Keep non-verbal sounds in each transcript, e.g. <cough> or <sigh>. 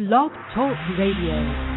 Blog Talk Radio.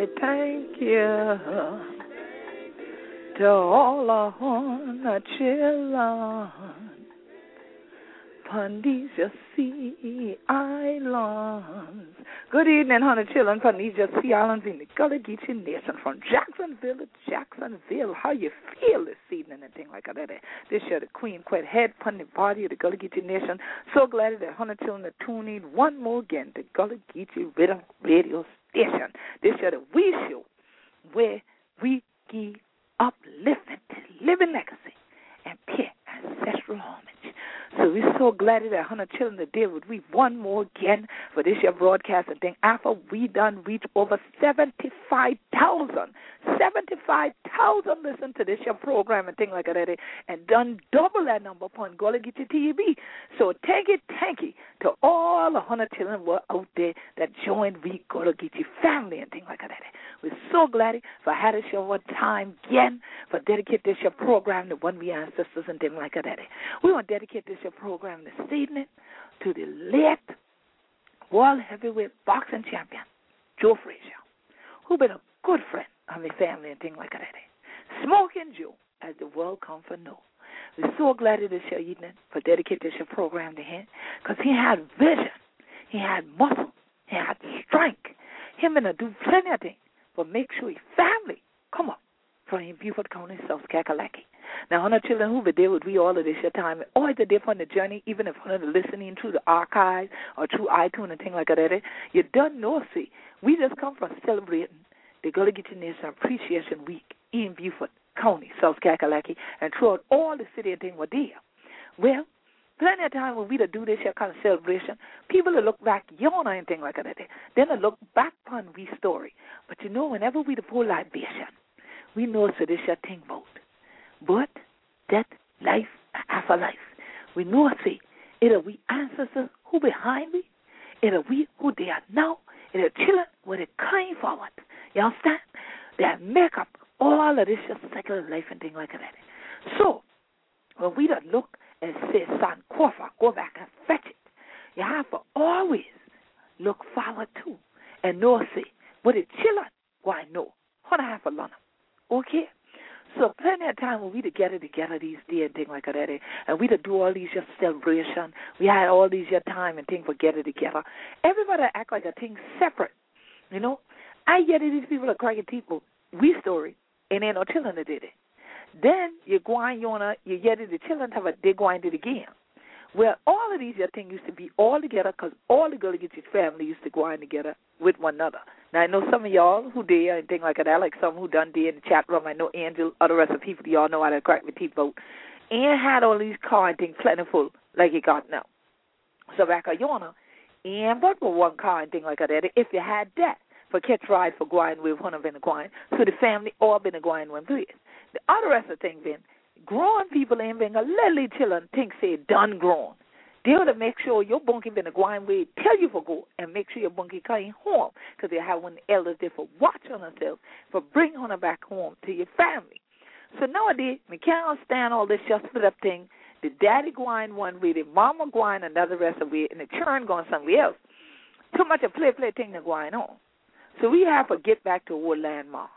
Say thank you to all on the children Pandesia Sea Islands. Good evening, honey children, Pandesia Sea Islands in the Gullah Geechee Nation from Jacksonville to Jacksonville. How you feel this evening and thing like that? Eh? This year the Queen Quet head pun the body of the Gullah Geechee Nation. So glad that honey children are tuning one more again to Gullah Geechee Radio This is the We Show, where we give uplifting, living legacy, and pay ancestral homage. So we're so glad that hundred children today would we one more again for this year broadcast and thing. After we done reach over seventy five thousand, seventy five thousand listen to this year program and thing like that, eh, and done double that number upon Gullah Geechee TV. So thank you, thank you to all the hundred children were out there that joined we Gullah Geechee family and thing like that. Eh. We're so glad for having this one time again for dedicate this year program to one our ancestors and thing like that. Eh. We want to dedicate this your program this evening to the late world heavyweight boxing champion, Joe Frazier, who been a good friend of my family and things like that. Smoking Joe, as the world come for know. We're so glad this year evening for dedicate this your program to him because he had vision, he had muscle, he had strength. Him and do plenty of things, but make sure his family come up from Beaufort County, South Kakalaki. Now, hundred children who be there with we all of this your time, always a day on the journey, even if one the listening to the archives or through iTunes and things like that, eh? you don't know, see, we just come from celebrating the Gullah Geechee Nation Appreciation Week in Beaufort County, South Kakalaki, and throughout all the city and things were there. Well, plenty of time when we to do this here kind of celebration, people will look back yawn or anything like that. Eh? Then they look back upon we story. But you know, whenever we the pull libation, we know so this your thing about but death, life, after life. We know say it are we ancestors who behind me, it are we who they are now, it are children where they coming forward. You understand? They make up all of this just secular life and things like that. So when we don't look and say, son, Kofa, go back and fetch it, you have to always look forward to and know say, what the children why no, How to have a lot Okay? So plenty of time when we together together these days and things like that, eh? and we to do all these your celebration. We had all these your time and things for getting together. Everybody act like a thing separate, you know. I get it. These people are crying people. We story, and then no children did it. Then you go on, you wanna you get it the children have a they go on to the game. Well, all of these your things used to be all together because all the Gullah Geechee family used to go on together with one another. Now I know some of y'all who did and things like that, like some who done did in the chat room. I know Angel, other rest of the people y'all know how to crack the teeth vote. And had all these car and things plentiful like you got now. So back at Yona, and but for one car and thing like that, if you had that for catch ride for going with one of them going, so the family all been going one place. The other rest of the thing been grown people ain't been a little children think say done grown. They ought to make sure your bunkie been a going way, tell you for go, and make sure your bunkie coming home, because they have one the elders there for watch on themselves, for bring her back home to your family. So nowadays, we can't stand all this just split up thing. The daddy going one way, the mama going another rest of the way, and the children going somewhere else. Too much of play play thing that going on. So we have to get back to our landmark.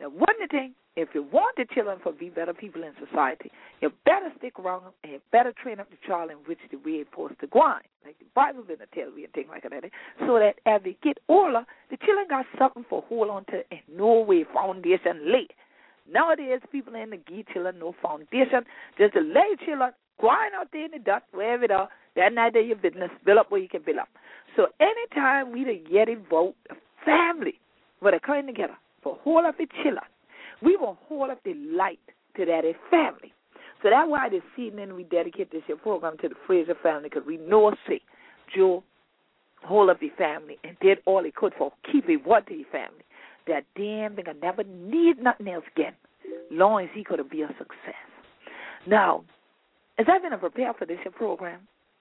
Now, one thing if you want the children to be better people in society, you better stick around and you better train up the child in which the way it's supposed to go on. Like the Bible been tell you and things like that. Eh? So that as they get older, the children got something for hold on to and no way foundation lay. Nowadays people in the give children no foundation. Just to lay children going out there in the dust, wherever it are, that night they your business, build up where you can build up. So anytime we the get involved, family, where they're coming together for whole of the children we will hold up the light to that family. So that's why this evening we dedicate this program to the Frazier family because we know see Joe hold up the family and did all he could for keep it what the family. That damn thing I never need nothing else again, long as he could be a success. Now, as I've been prepared for this your program,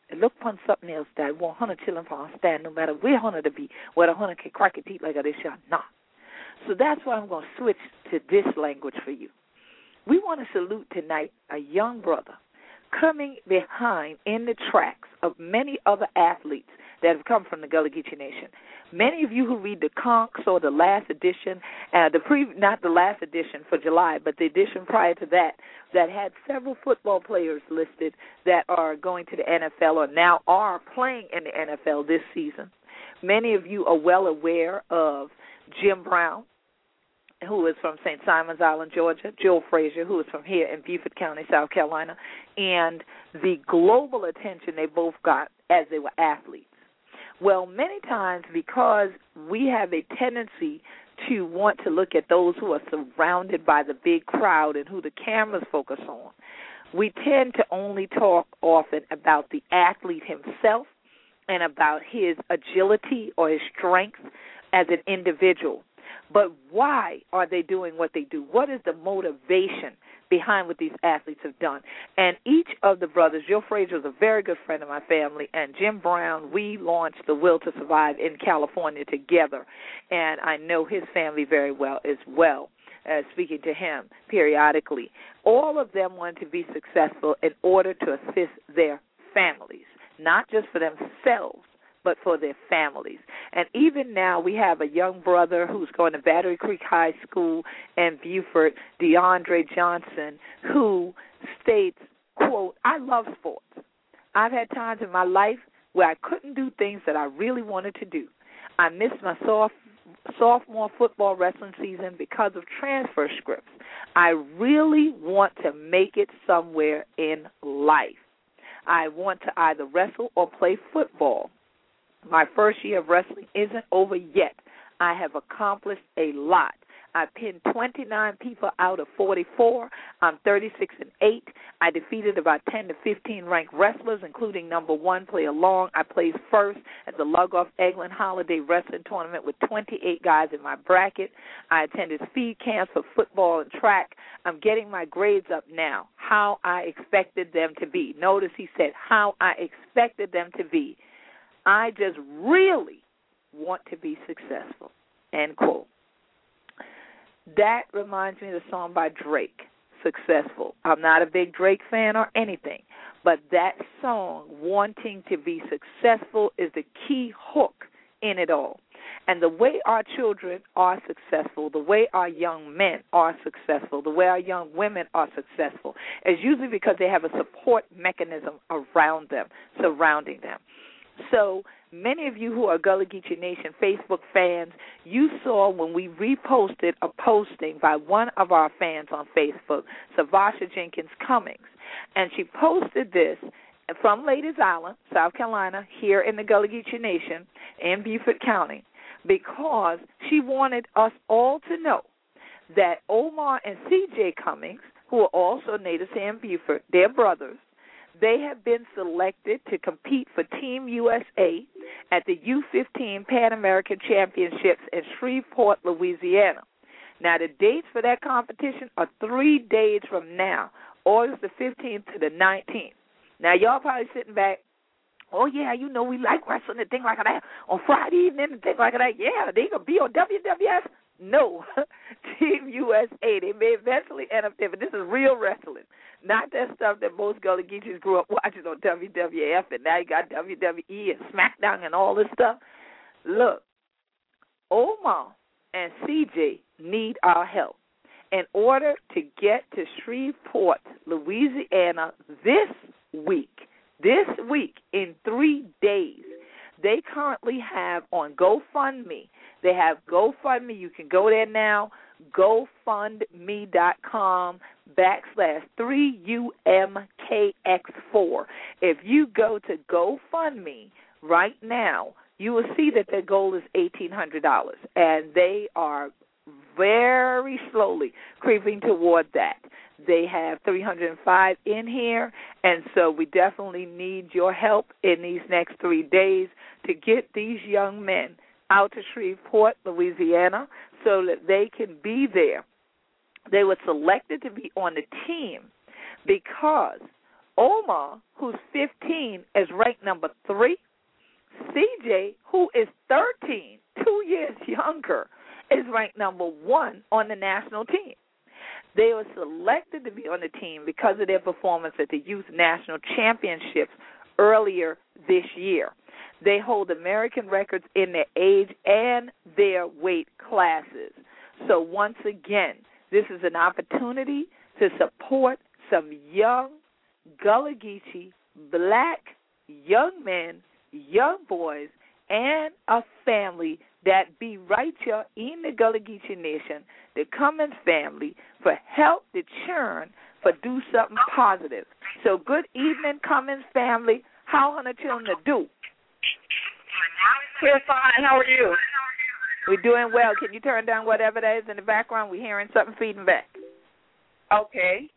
and look upon something else that I want hundred children for stand no matter where hundred to be, whether hundred can crack a teeth like this or not. So that's why I'm going to switch to this language for you. We want to salute tonight a young brother coming behind in the tracks of many other athletes that have come from the Gullah Geechee Nation. Many of you who read the Conks or the last edition, uh, the pre not the last edition for July, but the edition prior to that, that had several football players listed that are going to the NFL or now are playing in the NFL this season. Many of you are well aware of Jim Brown, who is from St. Simons Island, Georgia, Joe Frazier, who is from here in Beaufort County, South Carolina, and the global attention they both got as they were athletes. Well, many times because we have a tendency to want to look at those who are surrounded by the big crowd and who the cameras focus on, we tend to only talk often about the athlete himself and about his agility or his strength as an individual but why are they doing what they do? What is the motivation behind what these athletes have done? And each of the brothers, Joe Frazier is a very good friend of my family, and Jim Brown, we launched the Will to Survive in California together, and I know his family very well as well. Uh, speaking to him periodically, all of them want to be successful in order to assist their families, not just for themselves, but for their families. And even now, we have a young brother who's going to Battery Creek High School in Beaufort, DeAndre Johnson, who states, quote, I love sports. I've had times in my life where I couldn't do things that I really wanted to do. I missed my soft, sophomore football wrestling season because of transfer scripts. I really want to make it somewhere in life. I want to either wrestle or play football. My first year of wrestling isn't over yet. I have accomplished a lot. I pinned 29 people out of 44. I'm 36 and 8. I defeated about 10 to 15 ranked wrestlers, including number one Play Along. I placed first at the Lugoff Elgin Holiday Wrestling Tournament with 28 guys in my bracket. I attended speed camps for football and track. I'm getting my grades up now, how I expected them to be. Notice he said, how I expected them to be. I just really want to be successful. End quote. That reminds me of the song by Drake, Successful. I'm not a big Drake fan or anything, but that song, Wanting to Be Successful, is the key hook in it all. And the way our children are successful, the way our young men are successful, the way our young women are successful, is usually because they have a support mechanism around them, surrounding them. So many of you who are Gullah Geechee Nation Facebook fans, you saw when we reposted a posting by one of our fans on Facebook, Savasha Jenkins Cummings, and she posted this from Ladies Island, South Carolina, here in the Gullah Geechee Nation in Beaufort County, because she wanted us all to know that Omar and C.J. Cummings, who are also natives here in Beaufort, they're brothers, they have been selected to compete for Team USA at the U15 Pan American Championships in Shreveport, Louisiana. Now, the dates for that competition are three days from now, August the 15th to the 19th. Now, y'all probably sitting back, oh, yeah, you know, we like wrestling and things like that on Friday evening and things like that. Yeah, they going to be on WWF. No, <laughs> Team USA. They may eventually end up there, but this is real wrestling, not that stuff that most Gullah Geechees grew up <laughs> watching on WWF, and now you got WWE and SmackDown and all this stuff. Look, Omar and CJ need our help. In order to get to Shreveport, Louisiana this week, this week in three days, they currently have on GoFundMe. They have GoFundMe. You can go there now. GoFundMe.com backslash 3UMKX4. If you go to GoFundMe right now, you will see that their goal is $1,800, and they are very slowly creeping toward that. They have 305 in here, and so we definitely need your help in these next three days to get these young men out to Shreveport, Louisiana, so that they can be there. They were selected to be on the team because Omar, who's 15, is ranked number three. CJ, who is 13, two years younger, is ranked number one on the national team. They were selected to be on the team because of their performance at the Youth National Championships earlier this year. They hold American records in their age and their weight classes. So, once again, this is an opportunity to support some young Gullah Geechee black young men, young boys, and a family that be right here in the Gullah Geechee Nation, the Cummings family, for help to churn, for do something positive. So good evening, Cummings family. How are the children do? We're fine. How are you? We're doing well. Can you turn down whatever that is in the background? We're hearing something feeding back. Okay.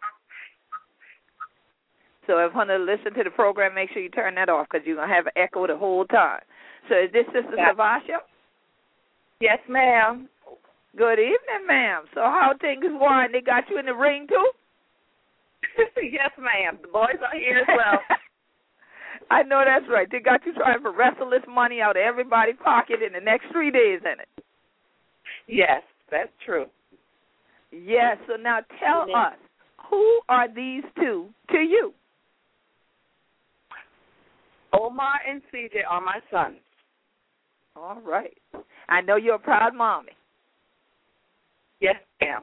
So if you want to listen to the program, make sure you turn that off because you're going to have an echo the whole time. So is this Sister yeah. Savasha? Yes, ma'am. Good evening, ma'am. So how things going? They got you in the ring too? <laughs> yes, ma'am. The boys are here as well. <laughs> I know that's right. They got you trying to wrestle this money out of everybody's pocket in the next three days, in it? Yes, that's true. Yes. So now tell us, who are these two to you? Omar and CJ are my sons. All right. I know you're a proud mommy. Yes, ma'am.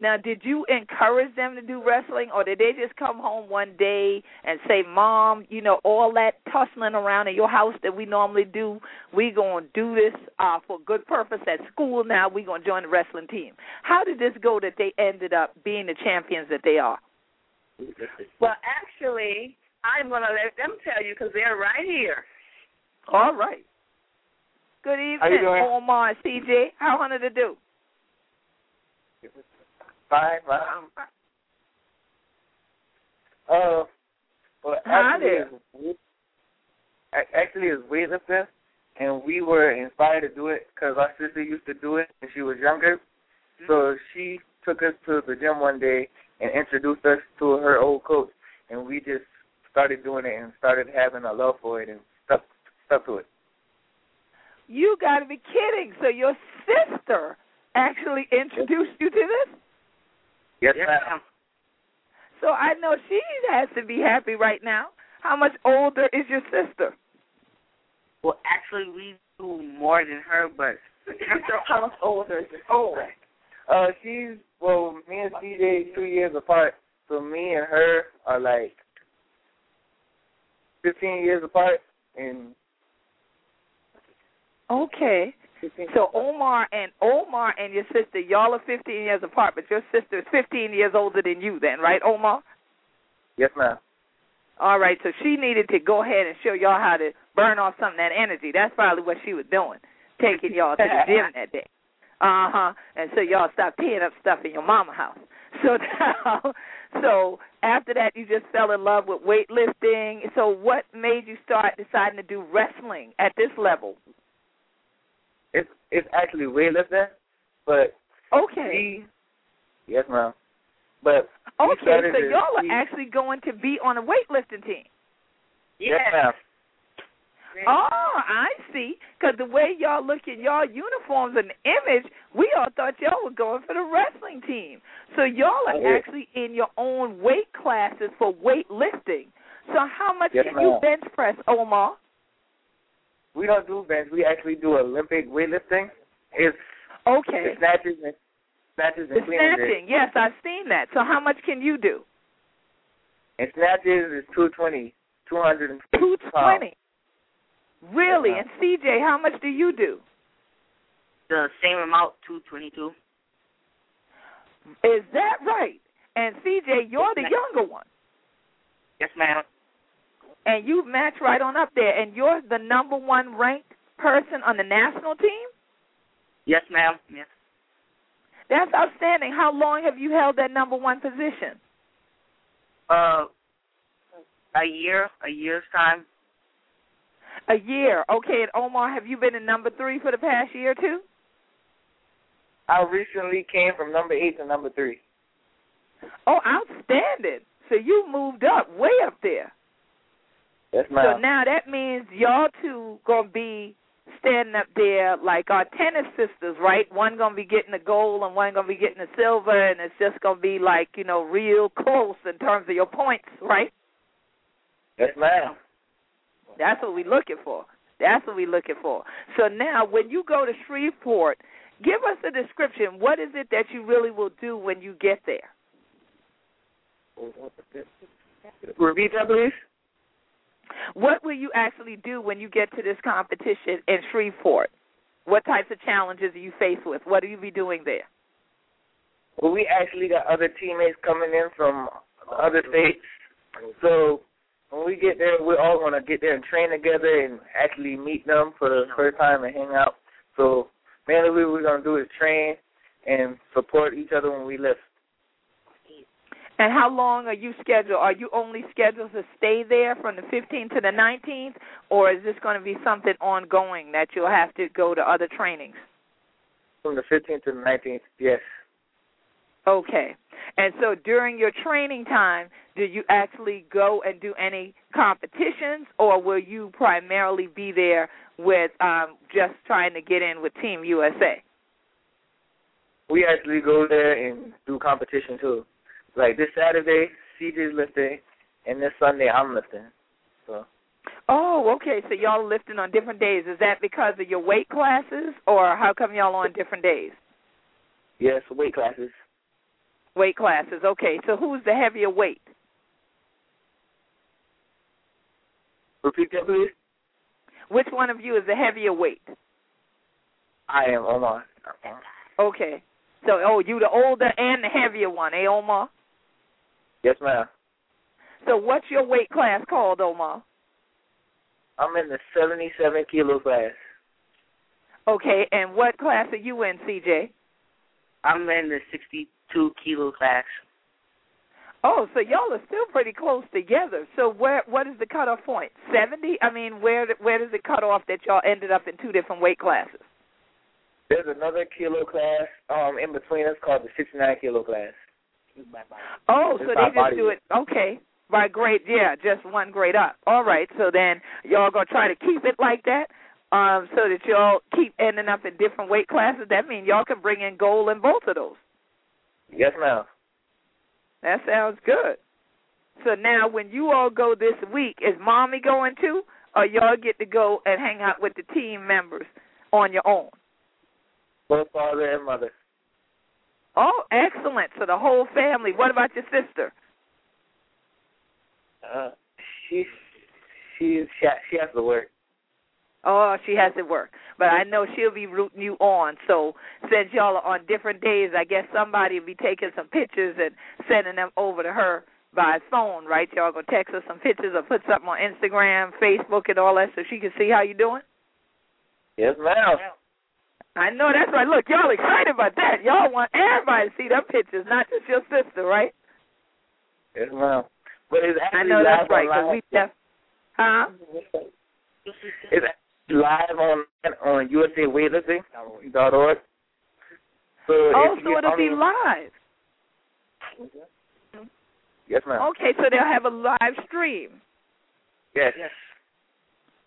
Now, did you encourage them to do wrestling, or did they just come home one day and say, "Mom, you know, all that tussling around in your house that we normally do, we gonna do this uh, for good purpose at school. Now we gonna join the wrestling team." How did this go that they ended up being the champions that they are? Well, actually, I'm gonna let them tell you because they're right here. All right. Good evening, Omar and CJ. How wanted to do? Fine, fine. Uh, well, actually, it's, actually, it's Weezer Fest, and we were inspired to do it because our sister used to do it when she was younger. Mm-hmm. So she took us to the gym one day and introduced us to her old coach, and we just started doing it and started having a love for it and stuck stuck to it. You got to be kidding! So your sister actually introduced you to this? Yes, ma'am. So I know she has to be happy right now. How much older is your sister? Well, actually, we do more than her, but <laughs> how much older is your Oh, uh, she's well, me and CJ two years apart, so me and her are like fifteen years apart, and Okay. So Omar and Omar and your sister, y'all are 15 years apart, but your sister is 15 years older than you, then, right, Omar? Yes, ma'am. All right. So she needed to go ahead and show y'all how to burn off some of that energy. That's probably what she was doing, taking y'all to the <laughs> gym that day. Uh huh. And so y'all stopped tearing up stuff in your mama house. <laughs> So now, so after that, you just fell in love with weightlifting. So what made you start deciding to do wrestling at this level? It's it's actually weightlifting, but okay. We, yes, ma'am. But okay, so to, y'all we, are actually going to be on a weightlifting team. Yes, ma'am. Oh, I see. Because the way y'all look at y'all uniforms and image, we all thought y'all were going for the wrestling team. So y'all are yeah. actually in your own weight classes for weightlifting. So how much yes, can ma'am. you bench press, Omar? We don't do bench. We actually do Olympic weightlifting. It's okay. It's snatches and snatches and the snatching. Yes, I've seen that. So how much can you do? And snatches is two twenty, two hundred and two twenty. Really? Yeah. And CJ, how much do you do? The same amount, two twenty-two. Is that right? And CJ, you're the younger one. Yes, ma'am. And you match right on up there, and you're the number one ranked person on the national team. Yes, ma'am. Yes. That's outstanding. How long have you held that number one position? Uh, a year, a year's time. A year. Okay, and Omar, have you been in number three for the past year too? I recently came from number eight to number three. Oh, outstanding. So you moved up, way up there. Yes, ma'am. So now that means y'all two gonna be standing up there like our tennis sisters, right? One gonna be getting the gold and one gonna be getting the silver, and it's just gonna be like you know real close in terms of your points, right? Yes, ma'am. That's what we're looking for. That's what we're looking for. So now, when you go to Shreveport, give us a description. What is it that you really will do when you get there? Repeat that, please. What will you actually do when you get to this competition in Shreveport? What types of challenges are you faced with? What will you be doing there? Well, we actually got other teammates coming in from other states. So when we get there, we're all going to get there and train together and actually meet them for the first time and hang out. So mainly what we're going to do is train and support each other when we lift. And how long are you scheduled? Are you only scheduled to stay there from the 15th to the 19th, or is this going to be something ongoing that you'll have to go to other trainings? From the 15th to the 19th, yes. Okay. And so during your training time, do you actually go and do any competitions, or will you primarily be there with um, just trying to get in with Team USA? We actually go there and do competition too. Like this Saturday, CJ's lifting, and this Sunday I'm lifting. So. Oh, okay. So y'all are lifting on different days. Is that because of your weight classes, or how come y'all on different days? Yes, weight classes. Weight classes. Okay. So who's the heavier weight? Repeat that, please. Which one of you is the heavier weight? I am Omar. Okay. So, oh, you the older and the heavier one, eh, Omar? Yes, ma'am. So, what's your weight class called, Omar? I'm in the 77 kilo class. Okay, and what class are you in, CJ? I'm in the 62 kilo class. Oh, so y'all are still pretty close together. So where what is the cutoff point? Seventy? I mean, where where does it cut off that y'all ended up in two different weight classes? There's another kilo class um in between us called the 69 kilo class. Oh, It's so they just body do it okay by grade. Yeah, just one grade up. All right. So then y'all gonna try to keep it like that, um, so that y'all keep ending up in different weight classes. That means y'all can bring in gold in both of those. Yes, ma'am. That sounds good. So now, when you all go this week, is mommy going too, or y'all get to go and hang out with the team members on your own? Both father and mother. Oh, excellent. So the whole family. What about your sister? Uh, she's she she she has to work. Oh, she has to work. But I know she'll be rooting you on. So since y'all are on different days, I guess somebody will be taking some pictures and sending them over to her by phone, right? Y'all gonna text her some pictures or put something on Instagram, Facebook, and all that, so she can see how you're doing. Yes, ma'am. I know that's right. Look, y'all excited about that. Y'all want everybody to see them pictures, not just your sister, right? Yes, ma'am. But it's actually I know that's right. Cause we def- huh? It's live on on USA Weightlifting.org. So oh, so it'll be live. Yes, ma'am. Okay, so they'll have a live stream. Yes. Yes.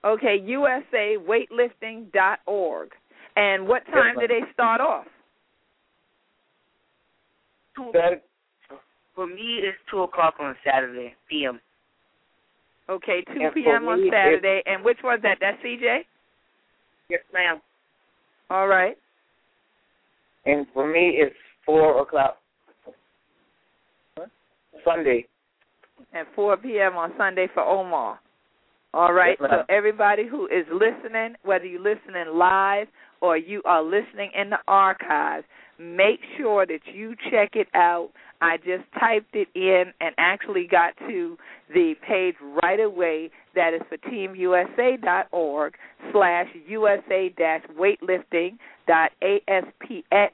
Okay, usaweightlifting.org. And what time yes, do they start off? Two, for me, it's 2 o'clock on Saturday, p.m. Okay, 2 p.m. on Saturday. And which one's that? That's CJ? Yes, ma'am. All right. And for me, it's 4 o'clock Sunday. At 4 p.m. on Sunday for Omar. All right. Yes, so everybody who is listening, whether you're listening live or you are listening in the archives, make sure that you check it out. I just typed it in and actually got to the page right away. That is for teamusa.org slash USA dash weightlifting dot ASPX.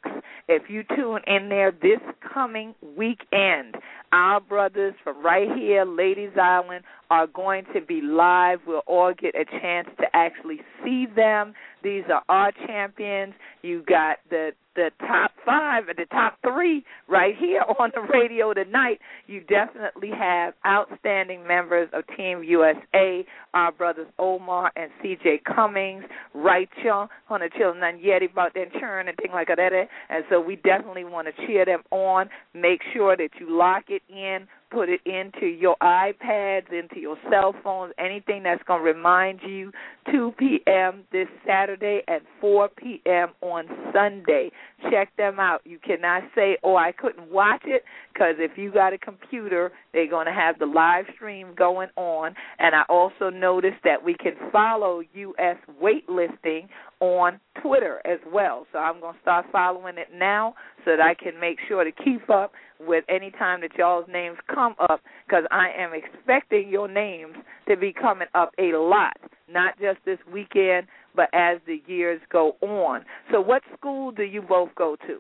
If you tune in there this coming weekend, our brothers from right here, Ladies Island, are going to be live. We'll all get a chance to actually see them. These are our champions. You got the the top five and the top three right here <laughs> on the radio tonight. You definitely have outstanding members of Team USA, our brothers Omar and CJ Cummings, right y'all, on the children none yet about that churn and things like that. Eh? And so we definitely want to cheer them on. Make sure that you lock it in put it into your iPads, into your cell phones, anything that's going to remind you 2 p.m. this Saturday and 4 p.m. on Sunday. Check them out. You cannot say, oh, I couldn't watch it, because if you got a computer, they're going to have the live stream going on. And I also noticed that we can follow U.S. weightlifting on Twitter as well. So I'm going to start following it now so that I can make sure to keep up with any time that y'all's names come up because I am expecting your names to be coming up a lot, not just this weekend, but as the years go on. So, what school do you both go to?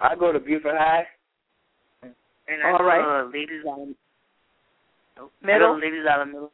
I go to Beaufort High. And I All go right. to Ladies Island. Middle? Ladies Island Middle.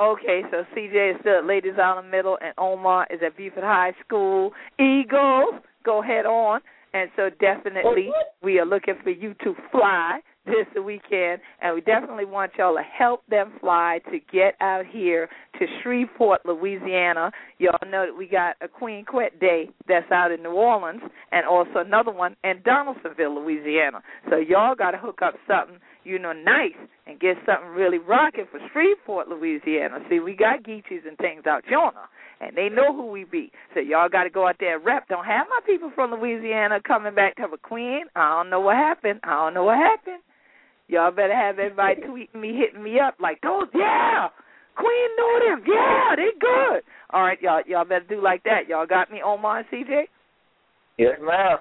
Okay, so CJ is still at Ladies Island Middle, and Omar is at Beaufort High School. Eagles, go head on. And so definitely oh, we are looking for you to fly <laughs> this weekend, and we definitely want y'all to help them fly to get out here to Shreveport, Louisiana. Y'all know that we got a Queen Quet Day that's out in New Orleans, and also another one in Donaldsonville, Louisiana. So y'all got to hook up something, you know, nice and get something really rocking for Shreveport, Louisiana. See, we got Geechees and things out yonder and they know who we be. So y'all got to go out there and rep. Don't have my people from Louisiana coming back to a queen. I don't know what happened. I don't know what happened. Y'all better have everybody <laughs> tweeting me, hitting me up like those. Yeah, Queen know them. Yeah, they good. All right, y'all. Y'all better do like that. Y'all got me, Omar and CJ. Yes, ma'am.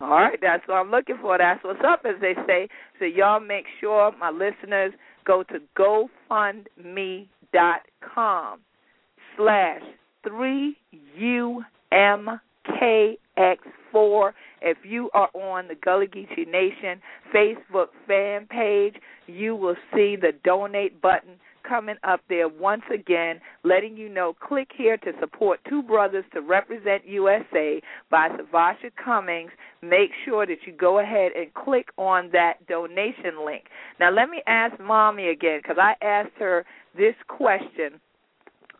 All right, that's what I'm looking for. That's what's up, as they say. So y'all make sure my listeners go to GoFundMe.com slash three U M K X four. If you are on the Gullah Geechee Nation Facebook fan page, you will see the donate button coming up there once again, letting you know click here to support Two Brothers to Represent USA by Savasha Cummings. Make sure that you go ahead and click on that donation link. Now, let me ask Mommy again because I asked her this question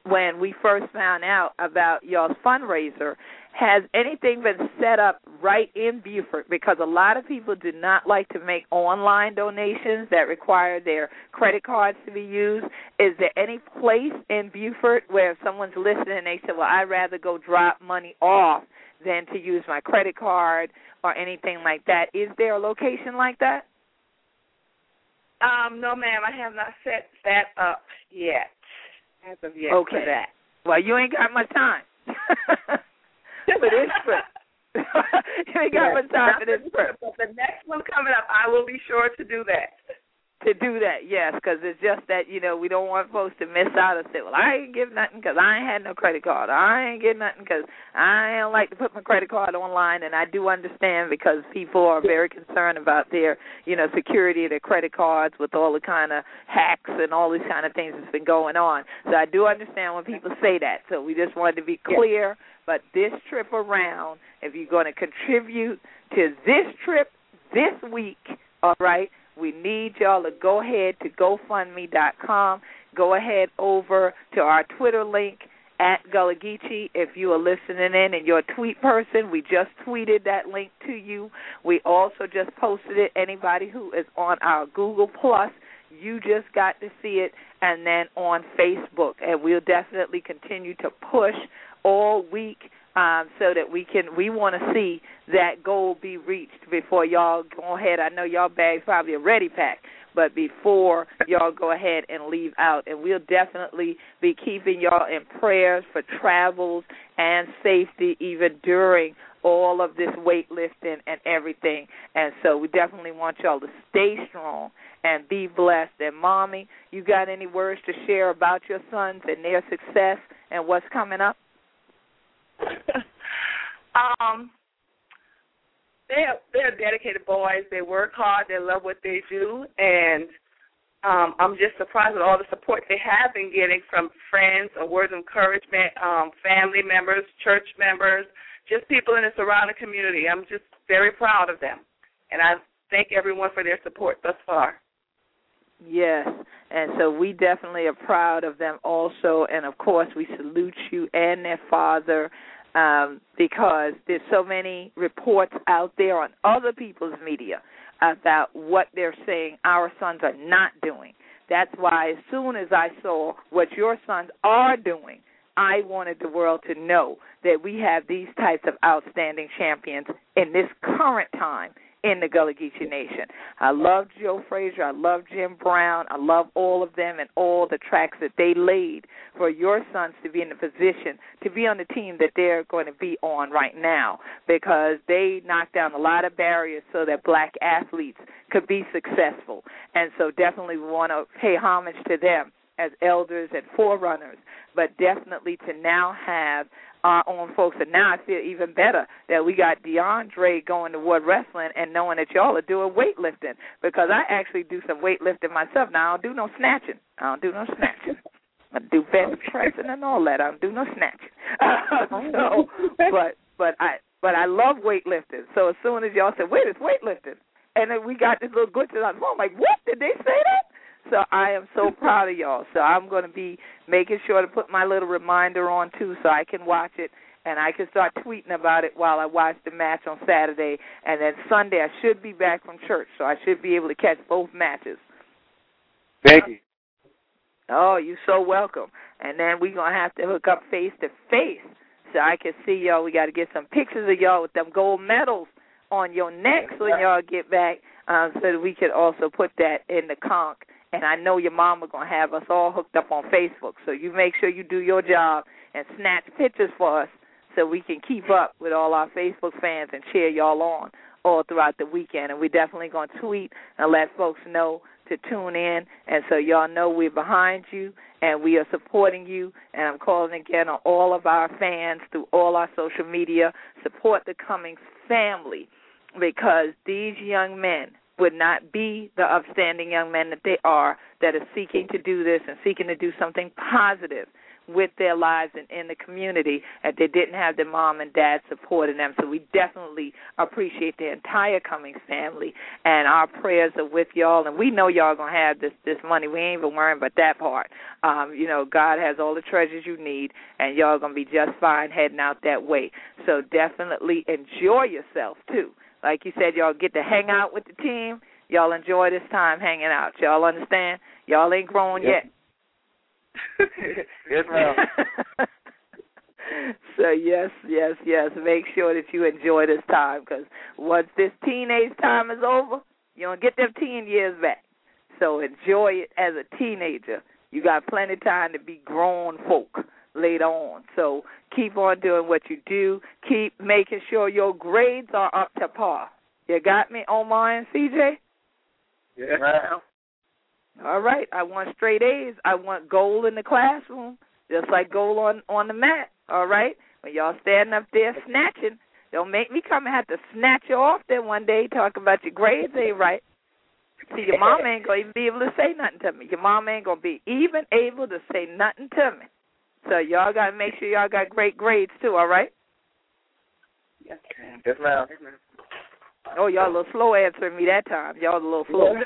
when we first found out about y'all's fundraiser. Has anything been set up right in Beaufort? Because a lot of people do not like to make online donations that require their credit cards to be used. Is there any place in Beaufort where if someone's listening and they say, Well, I'd rather go drop money off than to use my credit card or anything like that? Is there a location like that? Um, no, ma'am, I have not set that up yet. As of yet, okay. that. Well, you ain't got much time for this trip. you ain't got much time for this trip. But the next one coming up, I will be sure to do that to do that, yes, because it's just that you know we don't want folks to miss out and say, "Well, I ain't give nothing because I ain't had no credit card. I ain't get nothing because I don't like to put my credit card online." And I do understand because people are very concerned about their, you know, security of their credit cards with all the kind of hacks and all these kind of things that's been going on. So I do understand when people say that. So we just wanted to be clear. But this trip around, if you're going to contribute to this trip this week, all right we need y'all to go ahead to GoFundMe.com. Go ahead over to our Twitter link at Gullah Geechee. If you are listening in and you're a tweet person, we just tweeted that link to you. We also just posted it. Anybody who is on our Google Plus, you just got to see it, and then on Facebook. And we'll definitely continue to push all week um, so that we can we want to see that goal be reached before y'all go ahead. I know y'all bags probably already packed, but before y'all go ahead and leave out, and we'll definitely be keeping y'all in prayers for travels and safety even during all of this weightlifting and everything. And so we definitely want y'all to stay strong and be blessed. And mommy, you got any words to share about your sons and their success and what's coming up? <laughs> um, they're they're dedicated boys. They work hard. They love what they do, and um, I'm just surprised at all the support they have been getting from friends, or words of encouragement, um, family members, church members, just people in the surrounding community. I'm just very proud of them, and I thank everyone for their support thus far. Yes, and so we definitely are proud of them also, and of course we salute you and their father um, because there's so many reports out there on other people's media about what they're saying our sons are not doing. That's why as soon as I saw what your sons are doing, I wanted the world to know that we have these types of outstanding champions in this current time in the Gullah Geechee Nation. I love Joe Frazier. I love Jim Brown. I love all of them and all the tracks that they laid for your sons to be in the position to be on the team that they're going to be on right now because they knocked down a lot of barriers so that black athletes could be successful. And so definitely we want to pay homage to them as elders and forerunners, but definitely to now have our own folks. And now I feel even better that we got DeAndre going to World Wrestling and knowing that y'all are doing weightlifting because I actually do some weightlifting myself. Now I don't do no snatching. I don't do no snatching. <laughs> I do bench pressing and all that. I don't do no snatching. <laughs> Oh. so, but but I but I love weightlifting. So as soon as y'all said, "Wait, it's weightlifting," and then we got this little glitch on the phone, I'm like, "What? Did they say that?" So I am so proud of y'all. So I'm going to be making sure to put my little reminder on too, so I can watch it and I can start tweeting about it while I watch the match on Saturday. And then Sunday I should be back from church, so I should be able to catch both matches. Thank you. Oh, you're so welcome. And then we're gonna have to hook up face to face so I can see y'all. We got to get some pictures of y'all with them gold medals on your necks when y'all get back, um, so that we can also put that in the conch and I know your mama gonna have us all hooked up on Facebook. So you make sure you do your job and snatch pictures for us so we can keep up with all our Facebook fans and cheer y'all on all throughout the weekend. And we're definitely gonna tweet and let folks know to tune in and so y'all know we're behind you and we are supporting you and I'm calling again on all of our fans through all our social media. Support the Cummings family because these young men would not be the upstanding young men that they are that are seeking to do this and seeking to do something positive with their lives and in the community that they didn't have their mom and dad supporting them. So we definitely appreciate the entire Cummings family and our prayers are with y'all and we know y'all gonna have this this money. We ain't even worrying about that part. Um, you know, God has all the treasures you need and y'all gonna be just fine heading out that way. So definitely enjoy yourself too like you said, y'all get to hang out with the team. Y'all enjoy this time hanging out. Y'all understand? Y'all ain't grown yep. yet. <laughs> yes, ma'am. <laughs> so yes, yes, yes. Make sure that you enjoy this time because once this teenage time is over, you don't get them teen years back. So enjoy it as a teenager. You got plenty of time to be grown folk later on. So keep on doing what you do. Keep making sure your grades are up to par. You got me, Omar and CJ? Yeah. All right. I want straight A's. I want gold in the classroom, just like gold on on the mat. All right. When y'all standing up there snatching, don't make me come and have to snatch you off there one day talk about your grades ain't right. See, your mom ain't gonna even be able to say nothing to me. Your mom ain't gonna be even able to say nothing to me. So y'all gotta make sure y'all got great grades too. All right. Yes, Yes, ma'am. Oh, y'all a little slow answering me that time. Y'all a little slow. <laughs>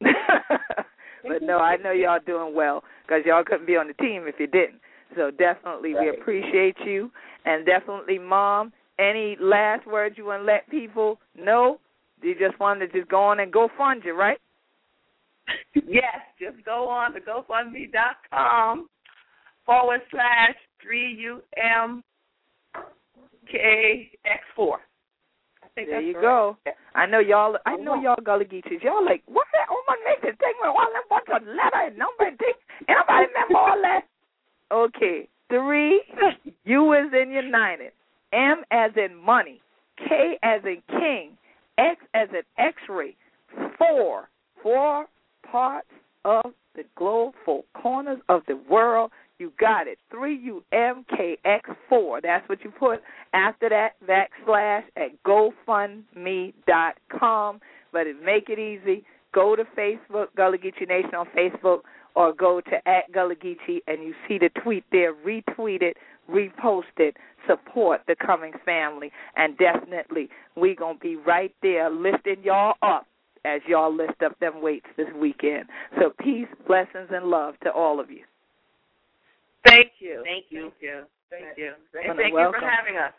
<laughs> but no, I know y'all doing well because y'all couldn't be on the team if you didn't. So definitely we appreciate you, and definitely, mom. Any last words you want to let people know? You just want to just go on and go fund you, right? <laughs> Yes, just go on to GoFundMe.com forward slash three U M K X four there you right. go. I know y'all. I know y'all Gullah Geechees. Y'all like what? Oh my nigga, take me all that bunch of letter and number and thing. Anybody remember all that? Okay, three. <laughs> U as in United. M as in money. K as in king. X as in X-ray. Four. Four parts of the globe. Corners of the world. You got it. 3UMKX4. That's what you put after that backslash at GoFundMe.com. But it make it easy. Go to Facebook, Gullah Geechee Nation on Facebook, or go to at Gullah Geechee and you see the tweet there. Retweet it, repost it, support the Cummings family. And definitely, we going to be right there lifting y'all up as y'all lift up them weights this weekend. So peace, blessings, and love to all of you. Thank you. Thank you. Thank you. Thank you. Thank and thank you for having us.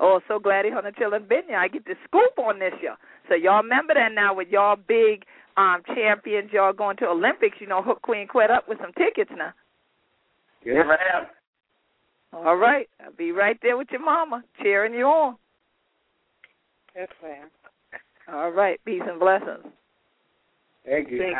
Oh, so glad he on the chillin' been I get the scoop on this year. So y'all remember that now with y'all big um champions, y'all going to Olympics, you know, Hook Queen Quet up with some tickets now. Yeah, ma'am. All right. I'll be right there with your mama, cheering you on. Yes, ma'am. All right. Peace and blessings. Thank you. Thank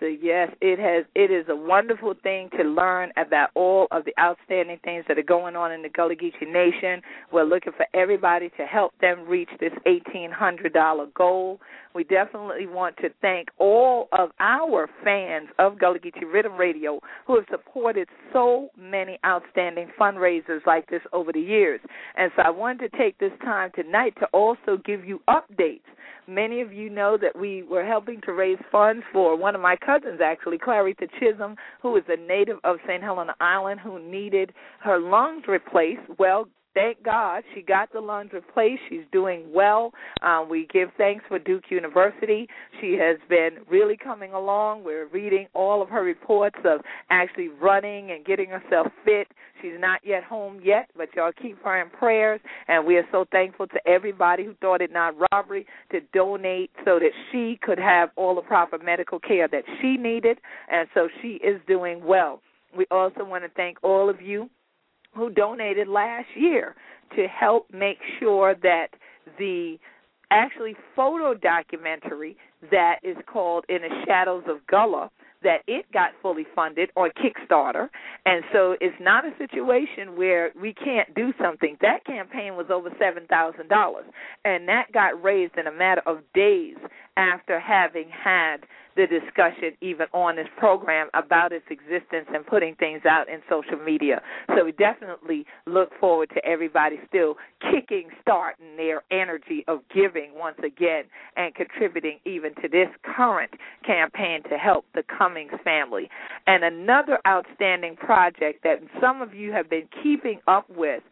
so yes, it has it is a wonderful thing to learn about all of the outstanding things that are going on in the Gullah Geechee Nation. We're looking for everybody to help them reach this eighteen hundred dollar goal. We definitely want to thank all of our fans of Gullah Geechee Riddim Radio who have supported so many outstanding fundraisers like this over the years. And so I wanted to take this time tonight to also give you updates Many of you know that we were helping to raise funds for one of my cousins, actually, Clarita Chisholm, who is a native of St. Helena Island, who needed her lungs replaced. Well, thank God she got the lungs replaced. She's doing well. Um, we give thanks for Duke University. She has been really coming along. We're reading all of her reports of actually running and getting herself fit. She's not yet home yet, but y'all keep her in prayers. And we are so thankful to everybody who thought it not robbery to donate so that she could have all the proper medical care that she needed. And so she is doing well. We also want to thank all of you who donated last year to help make sure that the actually photo documentary that is called In the Shadows of Gullah that it got fully funded on Kickstarter. And so it's not a situation where we can't do something. That campaign was over $7,000 and that got raised in a matter of days after having had the discussion even on this program about its existence and putting things out in social media. So we definitely look forward to everybody still kicking starting their energy of giving once again and contributing even to this current campaign to help the Cummings family. And another outstanding project that some of you have been keeping up with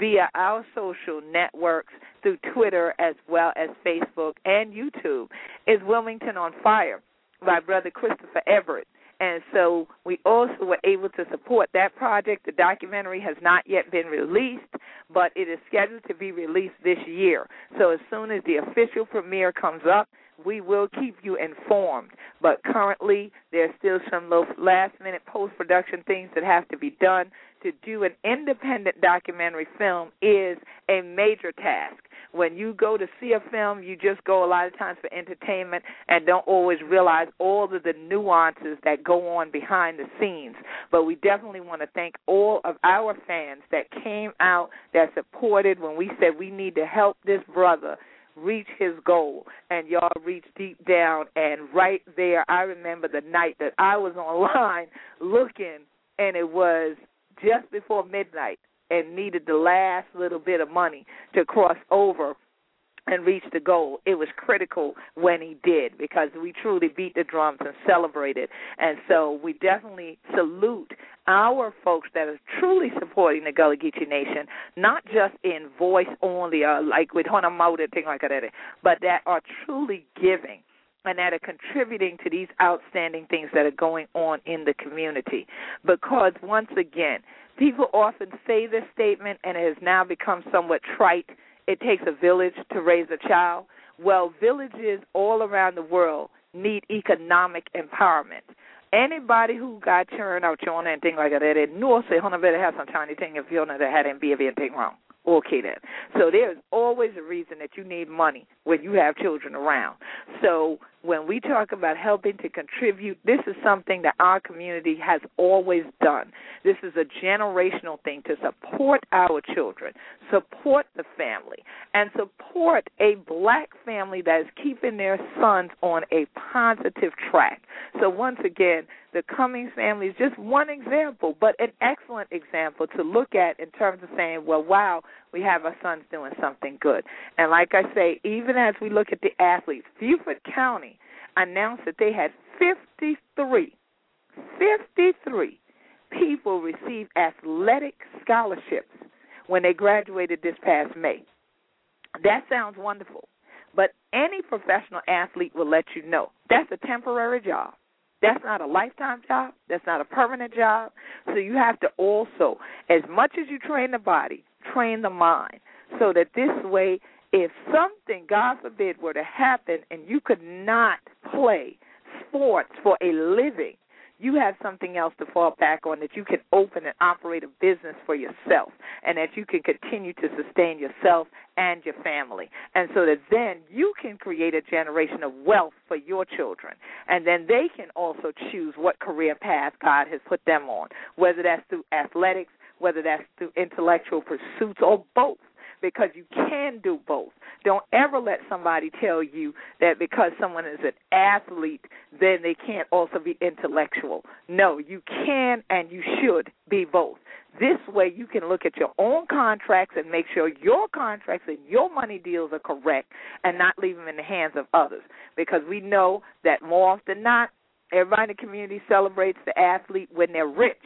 via our social networks through Twitter as well as Facebook and YouTube is Wilmington on Fire by Brother Christopher Everett. And so we also were able to support that project. The documentary has not yet been released, but it is scheduled to be released this year. So as soon as the official premiere comes up, we will keep you informed. But currently, there's still some last minute post production things that have to be done. To do an independent documentary film is a major task. when you go to see a film, you just go a lot of times for entertainment and don't always realize all of the nuances that go on behind the scenes. But we definitely want to thank all of our fans that came out, that supported when we said we need to help this brother reach his goal and y'all reach deep down and right there I remember the night that I was <laughs> online looking and it was just before midnight and needed the last little bit of money to cross over and reach the goal. It was critical when he did because we truly beat the drums and celebrated. And so we definitely salute our folks that are truly supporting the Gullah Geechee Nation, not just in voice only or like with Hona Mauda, thing like that, but that are truly giving and that are contributing to these outstanding things that are going on in the community. Because once again, people often say this statement and it has now become somewhat trite. It takes a village to raise a child. Well, villages all around the world need economic empowerment. Anybody who got churned out children and things like that, they know say, "Hona better have some tiny thing if you know that had not be anything wrong." Okay then. So there's always a reason that you need money when you have children around. So when we talk about helping to contribute, this is something that our community has always done. This is a generational thing to support our children, support the family, and support a black family that is keeping their sons on a positive track. So once again, the Cummings family is just one example, but an excellent example to look at in terms of saying, well, wow, we have our sons doing something good. And like I say, even as we look at the athletes, Beaufort County announced that they had 53, 53 people receive athletic scholarships when they graduated this past May. That sounds wonderful. But any professional athlete will let you know that's a temporary job. That's not a lifetime job. That's not a permanent job. So you have to also, as much as you train the body, train the mind. So that this way, if something, God forbid, were to happen and you could not play sports for a living, you have something else to fall back on that you can open and operate a business for yourself and that you can continue to sustain yourself and your family. And so that then you can create a generation of wealth for your children. And then they can also choose what career path God has put them on, whether that's through athletics, whether that's through intellectual pursuits, or both because you can do both. Don't ever let somebody tell you that because someone is an athlete, then they can't also be intellectual. No, you can and you should be both. This way, you can look at your own contracts and make sure your contracts and your money deals are correct and not leave them in the hands of others. Because we know that more often than not, everybody in the community celebrates the athlete when they're rich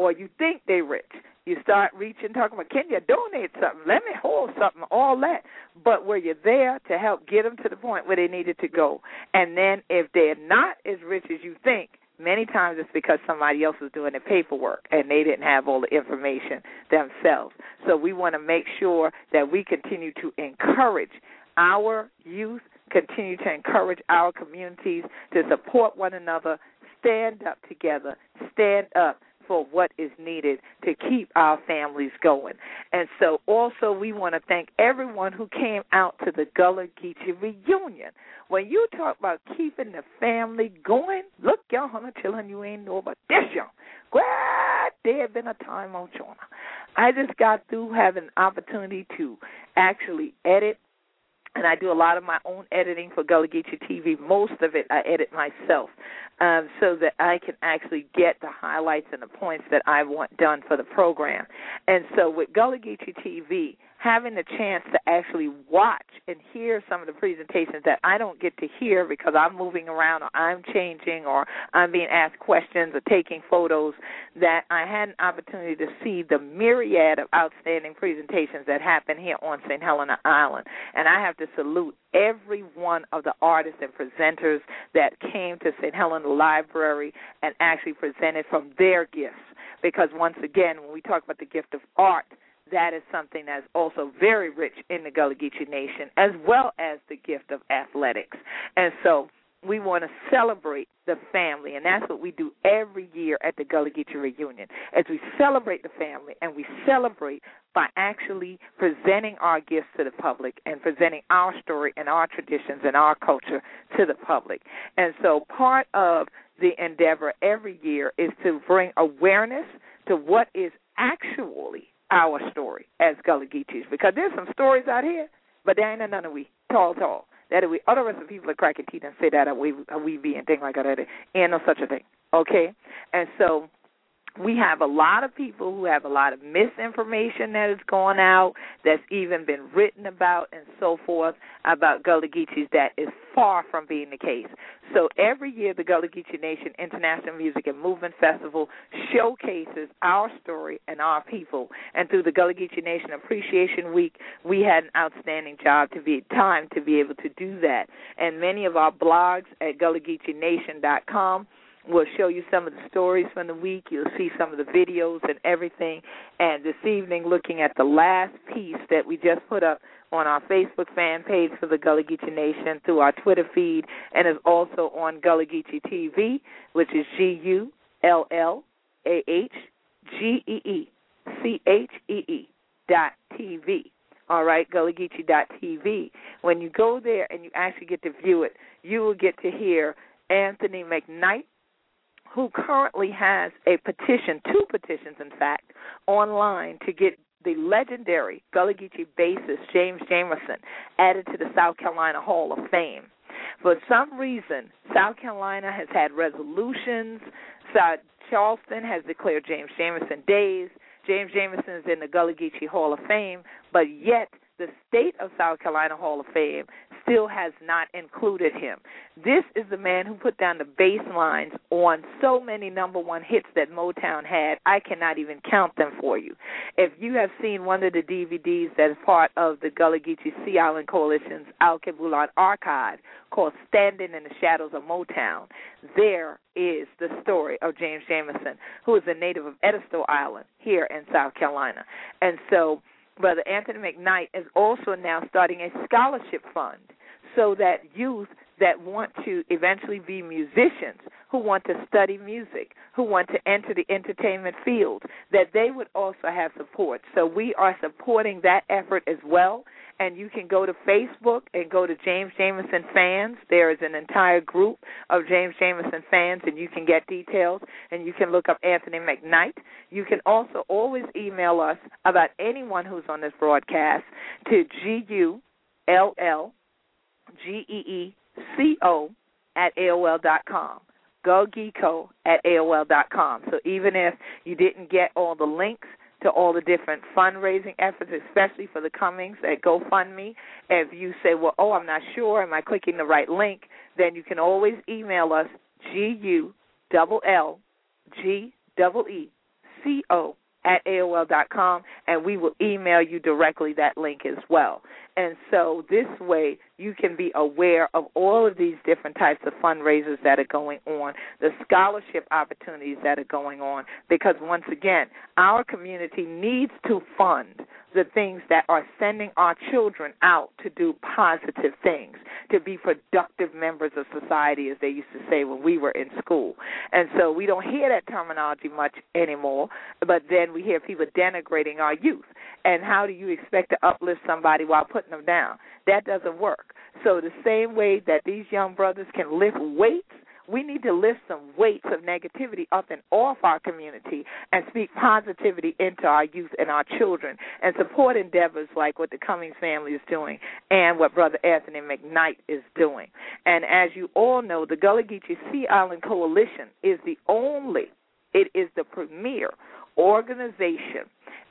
or you think they're rich. You start reaching, talking about, can you donate something? Let me hold something, all that. But were you there to help get them to the point where they needed to go? And then if they're not as rich as you think, many times it's because somebody else was doing the paperwork and they didn't have all the information themselves. So we want to make sure that we continue to encourage our youth, continue to encourage our communities to support one another, stand up together, stand up for what is needed to keep our families going. And so also we want to thank everyone who came out to the Gullah Geechee reunion. When you talk about keeping the family going, look, y'all, honey, children, you ain't know about this, y'all. Glad there have been a time on Jonah. I just got through having an opportunity to actually edit and I do a lot of my own editing for Gullah Geechee TV. Most of it I edit myself, um, so that I can actually get the highlights and the points that I want done for the program. And so with Gullah Geechee TV, having the chance to actually watch and hear some of the presentations that I don't get to hear because I'm moving around or I'm changing or I'm being asked questions or taking photos, that I had an opportunity to see the myriad of outstanding presentations that happen here on St. Helena Island. And I have to salute every one of the artists and presenters that came to St. Helena Library and actually presented from their gifts. Because once again, when we talk about the gift of art, that is something that's also very rich in the Gullah Geechee Nation, as well as the gift of athletics. And so we want to celebrate the family, and that's what we do every year at the Gullah Geechee reunion. As we celebrate the family, and we celebrate by actually presenting our gifts to the public and presenting our story and our traditions and our culture to the public. And so, part of the endeavor every year is to bring awareness to what is actually our story as Gullah Geechees, because there's some stories out here, but there ain't none of we tall, tall. That we other rest of people are cracking teeth and say that we we be and things like that. Ain't no such a thing. Okay, and so we have a lot of people who have a lot of misinformation that has gone out, that's even been written about and so forth about Gullah Geechees that is far from being the case. So every year the Gullah Geechee Nation International Music and Movement Festival showcases our story and our people. And through the Gullah Geechee Nation Appreciation Week, we had an outstanding job to be time to be able to do that. And many of our blogs at GullahGeecheeNation.com We'll show you some of the stories from the week. You'll see some of the videos and everything. And this evening, looking at the last piece that we just put up on our Facebook fan page for the Gullah Geechee Nation through our Twitter feed, and is also on Gullah Geechee TV, which is G U L L A H G E E C H E E dot TV. All right, TV. When you go there and you actually get to view it, you will get to hear Anthony McKnight who currently has a petition, two petitions in fact, online to get the legendary Gullah Geechee bassist James Jamerson added to the South Carolina Hall of Fame. For some reason, South Carolina has had resolutions. South Charleston has declared James Jamerson days. James Jamerson is in the Gullah Geechee Hall of Fame, but yet the state of South Carolina Hall of Fame still has not included him. This is the man who put down the bass lines on so many number one hits that Motown had. I cannot even count them for you. If you have seen one of the DVDs that is part of the Gullah Geechee Sea Island Coalition's Alkebulan archive called Standing in the Shadows of Motown, there is the story of James Jamerson, who is a native of Edisto Island here in South Carolina. And so Brother Anthony McKnight is also now starting a scholarship fund so that youth that want to eventually be musicians, who want to study music, who want to enter the entertainment field, that they would also have support. So we are supporting that effort as well and you can go to Facebook and go to James Jamerson fans. There is an entire group of James Jamerson fans, and you can get details. And you can look up Anthony McKnight. You can also always email us about anyone who's on this broadcast to g u l l g e e c o at aol dot com. GoGeeko at AOL dot com. So even if you didn't get all the links, to all the different fundraising efforts, especially for the Cummings at GoFundMe. If you say, well, oh, I'm not sure, am I clicking the right link? Then you can always email us, G U L L G E E C O at AOL dot com, and we will email you directly that link as well. And so this way you can be aware of all of these different types of fundraisers that are going on, the scholarship opportunities that are going on, because once again, our community needs to fund the things that are sending our children out to do positive things, to be productive members of society, as they used to say when we were in school. And so we don't hear that terminology much anymore, but then we hear people denigrating our youth. And how do you expect to uplift somebody while putting them down? That doesn't work. So the same way that these young brothers can lift weights, we need to lift some weights of negativity up and off our community and speak positivity into our youth and our children and support endeavors like what the Cummings family is doing and what Brother Anthony McKnight is doing. And as you all know, the Gullah Geechee Sea Island Coalition is the only, it is the premier organization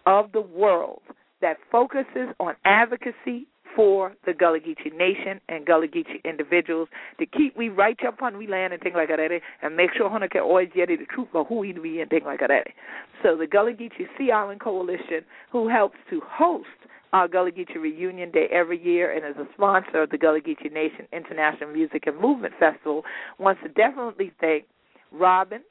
of the world that focuses on advocacy for the Gullah Geechee Nation and Gullah Geechee individuals to keep we right upon we land and things like that eh, and make sure Hunter can always get the truth of who he be and things like that. Eh. So the Gullah Geechee Sea Island Coalition, who helps to host our Gullah Geechee Reunion Day every year and is a sponsor of the Gullah Geechee Nation International Music and Movement Festival, wants to definitely thank Robin,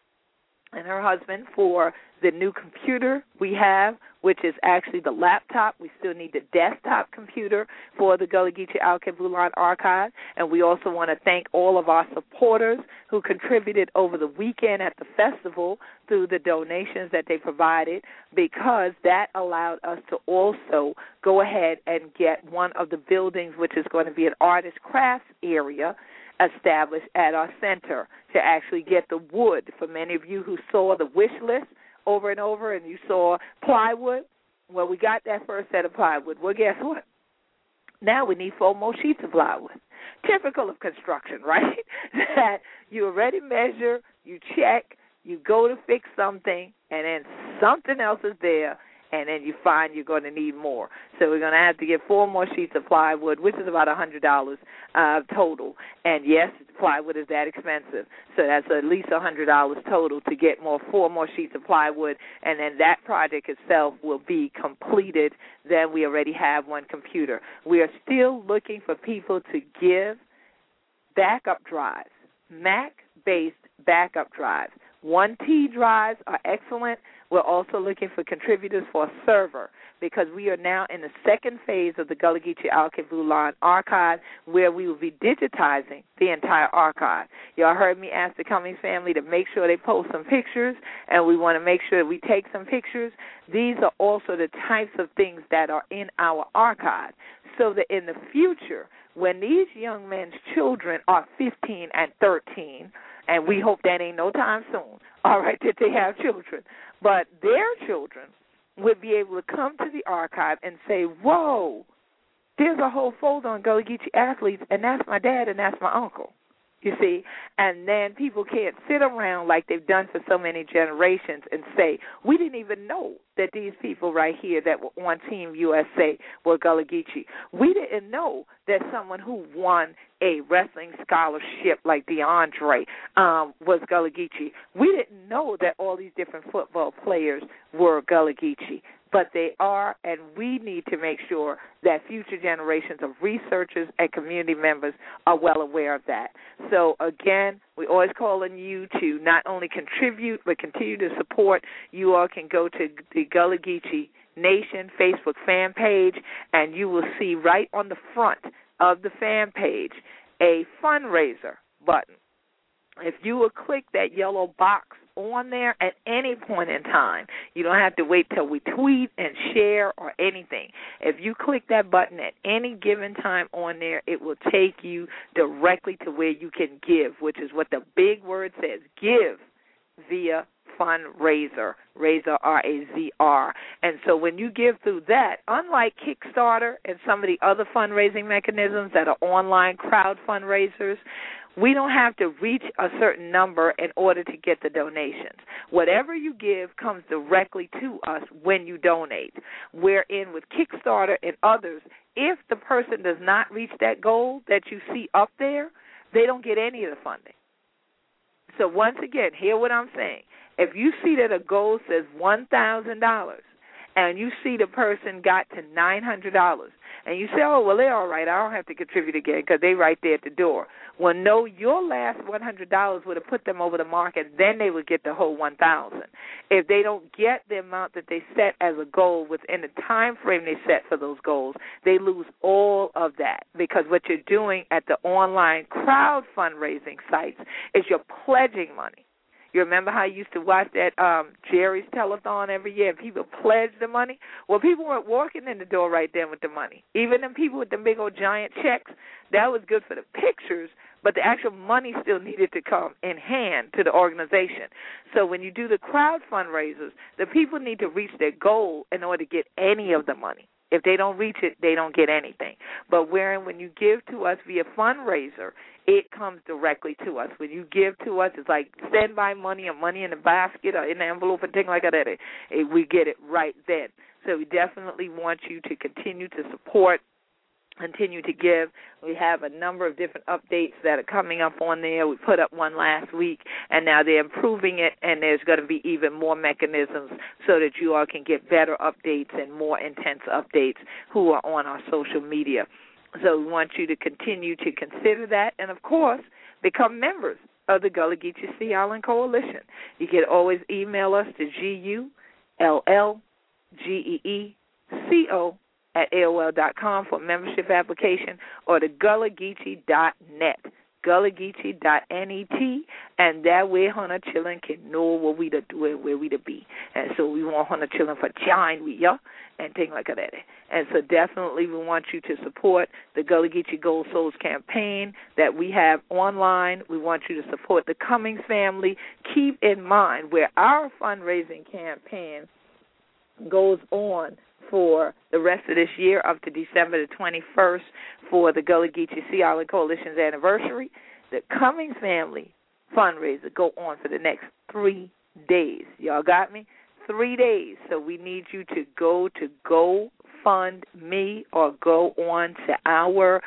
and her husband for the new computer we have, which is actually the laptop. We still need the desktop computer for the Gullah Geechee Alkebulan archive. And we also want to thank all of our supporters who contributed over the weekend at the festival through the donations that they provided because that allowed us to also go ahead and get one of the buildings, which is going to be an artist crafts area established at our center to actually get the wood. For many of you who saw the wish list over and over and you saw plywood, well, we got that first set of plywood. Well, guess what? Now we need four more sheets of plywood. Typical of construction, <laughs> right? that you already measure, you check, you go to fix something, and then something else is there and then you find you're going to need more. So we're going to have to get four more sheets of plywood, which is about a hundred dollars uh, total. And yes, plywood is that expensive, so that's at least a hundred dollars total to get more four more sheets of plywood, and then that project itself will be completed. Then we already have one computer. We are still looking for people to give backup drives, Mac-based backup drives. One T drives are excellent. We're also looking for contributors for a server because we are now in the second phase of the Gullah Geechee Alkebulan archive where we will be digitizing the entire archive. Y'all heard me ask the Cummings family to make sure they post some pictures, and we want to make sure we take some pictures. These are also the types of things that are in our archive so that in the future, when these young men's children are 15 and 13, and we hope that ain't no time soon, <laughs> all right, that they have children, but their children would be able to come to the archive and say, whoa, there's a whole folder on Gullah Geechee athletes, and that's my dad and that's my uncle. You see, and then people can't sit around like they've done for so many generations and say, we didn't even know that these people right here that were on Team USA were Gullah Geechee. We didn't know that someone who won a wrestling scholarship like DeAndre um, was Gullah Geechee. We didn't know that all these different football players were Gullah Geechee but they are, and we need to make sure that future generations of researchers and community members are well aware of that. So, again, we always call on you to not only contribute but continue to support. You all can go to the Gullah Geechee Nation Facebook fan page, and you will see right on the front of the fan page a fundraiser button. If you will click that yellow box on there at any point in time. You don't have to wait till we tweet and share or anything. If you click that button at any given time on there, it will take you directly to where you can give, which is what the big word says give via fundraiser, Razor R A Z R. And so when you give through that, unlike Kickstarter and some of the other fundraising mechanisms that are online crowd fundraisers, we don't have to reach a certain number in order to get the donations. Whatever you give comes directly to us when you donate. Wherein with Kickstarter and others, if the person does not reach that goal that you see up there, they don't get any of the funding. So once again, hear what I'm saying. If you see that a goal says one thousand dollars and you see the person got to nine hundred dollars and you say, "Oh, well, they're all right. I don't have to contribute again because they're right there at the door." Well, no, your last one hundred dollars would have put them over the market. Then they would get the whole one thousand. If they don't get the amount that they set as a goal within the time frame they set for those goals, they lose all of that because what you're doing at the online crowd fundraising sites is you're pledging money. You remember how you used to watch that um Jerry's telethon every year and people pledged the money? Well, people weren't walking in the door right then with the money. Even them people with the big old giant checks, that was good for the pictures, but the actual money still needed to come in hand to the organization. So when you do the crowd fundraisers, the people need to reach their goal in order to get any of the money. If they don't reach it, they don't get anything. But wherein when you give to us via fundraiser, it comes directly to us. When you give to us, it's like send standby money or money in a basket or in an envelope and things like that. It, it, we get it right then. So we definitely want you to continue to support continue to give. We have a number of different updates that are coming up on there. We put up one last week, and now they're improving it, and there's going to be even more mechanisms so that you all can get better updates and more intense updates who are on our social media. So we want you to continue to consider that, and of course, become members of the Gullah Geechee Sea Island Coalition. You can always email us to G-U L L G E E C O at AOL dot com for membership application or to GullahGeechee dot net. GullahGeechee dot net and that way Hunter Chillin can know what we to do and where we to be. And so we want Hunter Chillin for join we yeah and things like that. And so definitely we want you to support the Gullah Geechee Gold Souls campaign that we have online. We want you to support the Cummings family. Keep in mind where our fundraising campaign goes on for the rest of this year up to December the 21st for the Gullah Geechee Sea Island Coalition's anniversary. The Cummings family fundraiser go on for the next three days. Y'all got me? Three days. So we need you to go to Go Fund Me or go on to our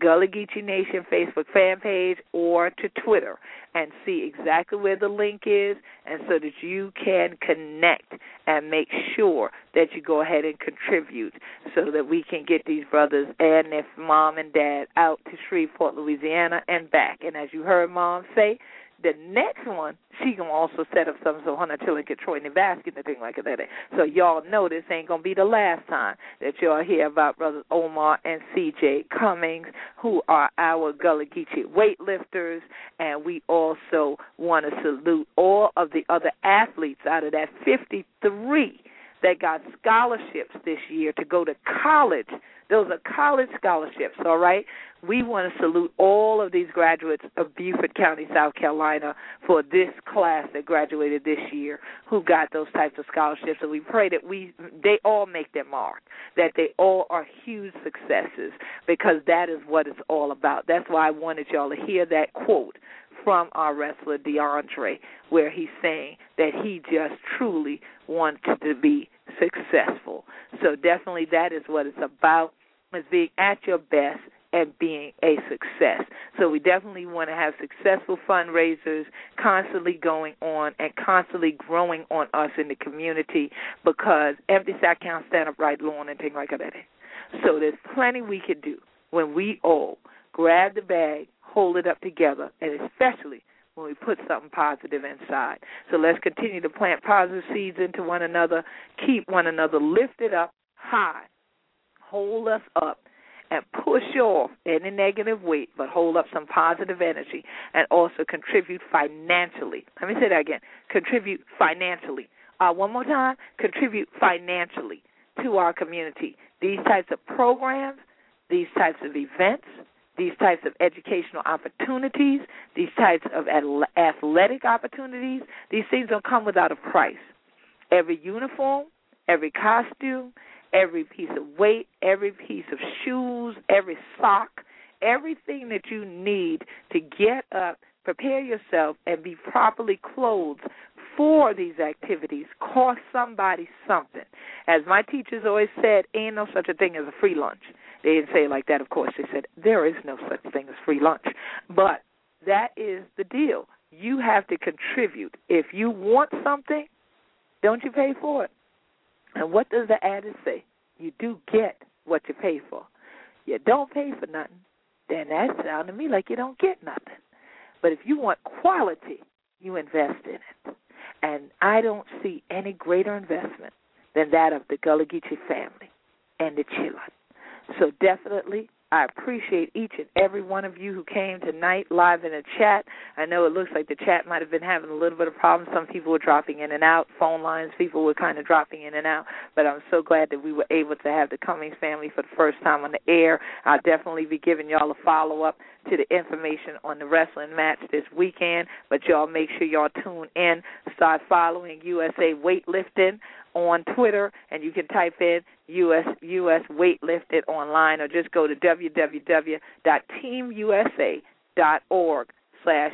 Gullah Geechee Nation Facebook fan page or to Twitter and see exactly where the link is and so that you can connect and make sure that you go ahead and contribute so that we can get these brothers and their mom and dad out to Shreveport, Louisiana and back. And as you heard mom say, the next one, she gonna also set up something so Hunter Tiller can Troy Nebraska and thing like that. So y'all know this ain't gonna be the last time that y'all hear about brothers Omar and CJ Cummings, who are our Gullah Geechee weightlifters, and we also want to salute all of the other athletes out of that 53 that got scholarships this year to go to college. Those are college scholarships, all right? We want to salute all of these graduates of Beaufort County, South Carolina, for this class that graduated this year who got those types of scholarships. And we pray that we they all make their mark, that they all are huge successes, because that is what it's all about. That's why I wanted y'all to hear that quote from our wrestler DeAndre, where he's saying that he just truly wants to be successful. So definitely that is what it's about, is being at your best and being a success. So we definitely want to have successful fundraisers constantly going on and constantly growing on us in the community because empty sack can't stand up right long and things like that. So there's plenty we can do when we all grab the bag, hold it up together, and especially when we put something positive inside. So let's continue to plant positive seeds into one another, keep one another lifted up high, hold us up, and push off any negative weight, but hold up some positive energy and also contribute financially. Let me say that again contribute financially. Uh, one more time contribute financially to our community. These types of programs, these types of events, these types of educational opportunities, these types of athletic opportunities, these things don't come without a price. Every uniform, every costume, every piece of weight, every piece of shoes, every sock, everything that you need to get up, prepare yourself, and be properly clothed for these activities cost somebody something. As my teachers always said, ain't no such a thing as a free lunch. They didn't say it like that, of course. They said there is no such thing as free lunch. But that is the deal. You have to contribute. If you want something, don't you pay for it? And what does the adage say? You do get what you pay for. You don't pay for nothing, then that sounds to me like you don't get nothing. But if you want quality, you invest in it. And I don't see any greater investment than that of the Gullah Geechee family and the Chillin. So definitely I appreciate each and every one of you who came tonight live in the chat. I know it looks like the chat might have been having a little bit of problems. Some people were dropping in and out. Phone lines, people were kind of dropping in and out. But I'm so glad that we were able to have the Cummings family for the first time on the air. I'll definitely be giving y'all a follow up to the information on the wrestling match this weekend. But y'all make sure y'all tune in. Start following USA Weightlifting on Twitter, and you can type in US US Weightlifted online, or just go to www.teamusa.org slash.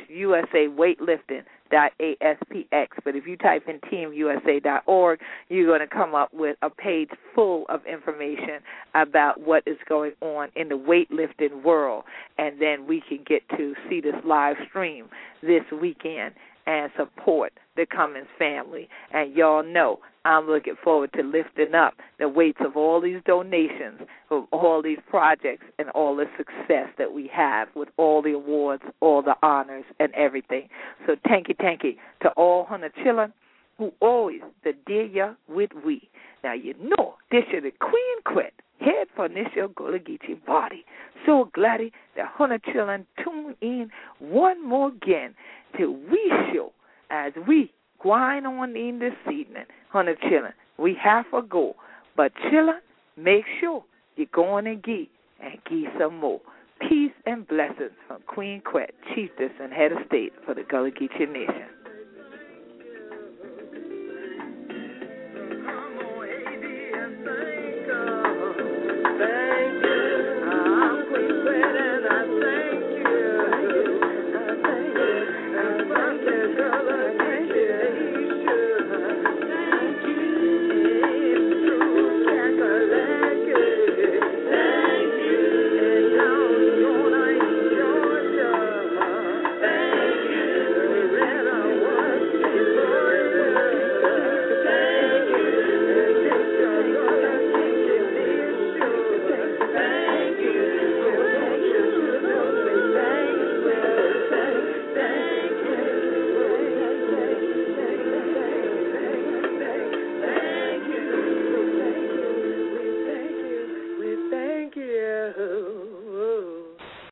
But if you type in teamusa.org, you're going to come up with a page full of information about what is going on in the weightlifting world, and then we can get to see this live stream this weekend and support the Cummings family. And y'all know I'm looking forward to lifting up the weights of all these donations, of all these projects, and all the success that we have with all the awards, all the honors, and everything. So thank you, thank you to all Hunter children who always the dear ya with we. Now you know this is the Queen Quet head for Nisha Gullah body. So glad that Hunter children tune in one more again till we show as we grind on in this evening, Hunter children. We have a go, but children, make sure you're going and get and get some more. Peace and blessings from Queen Quet, chieftess and head of state for the Gullah Geechee Nation.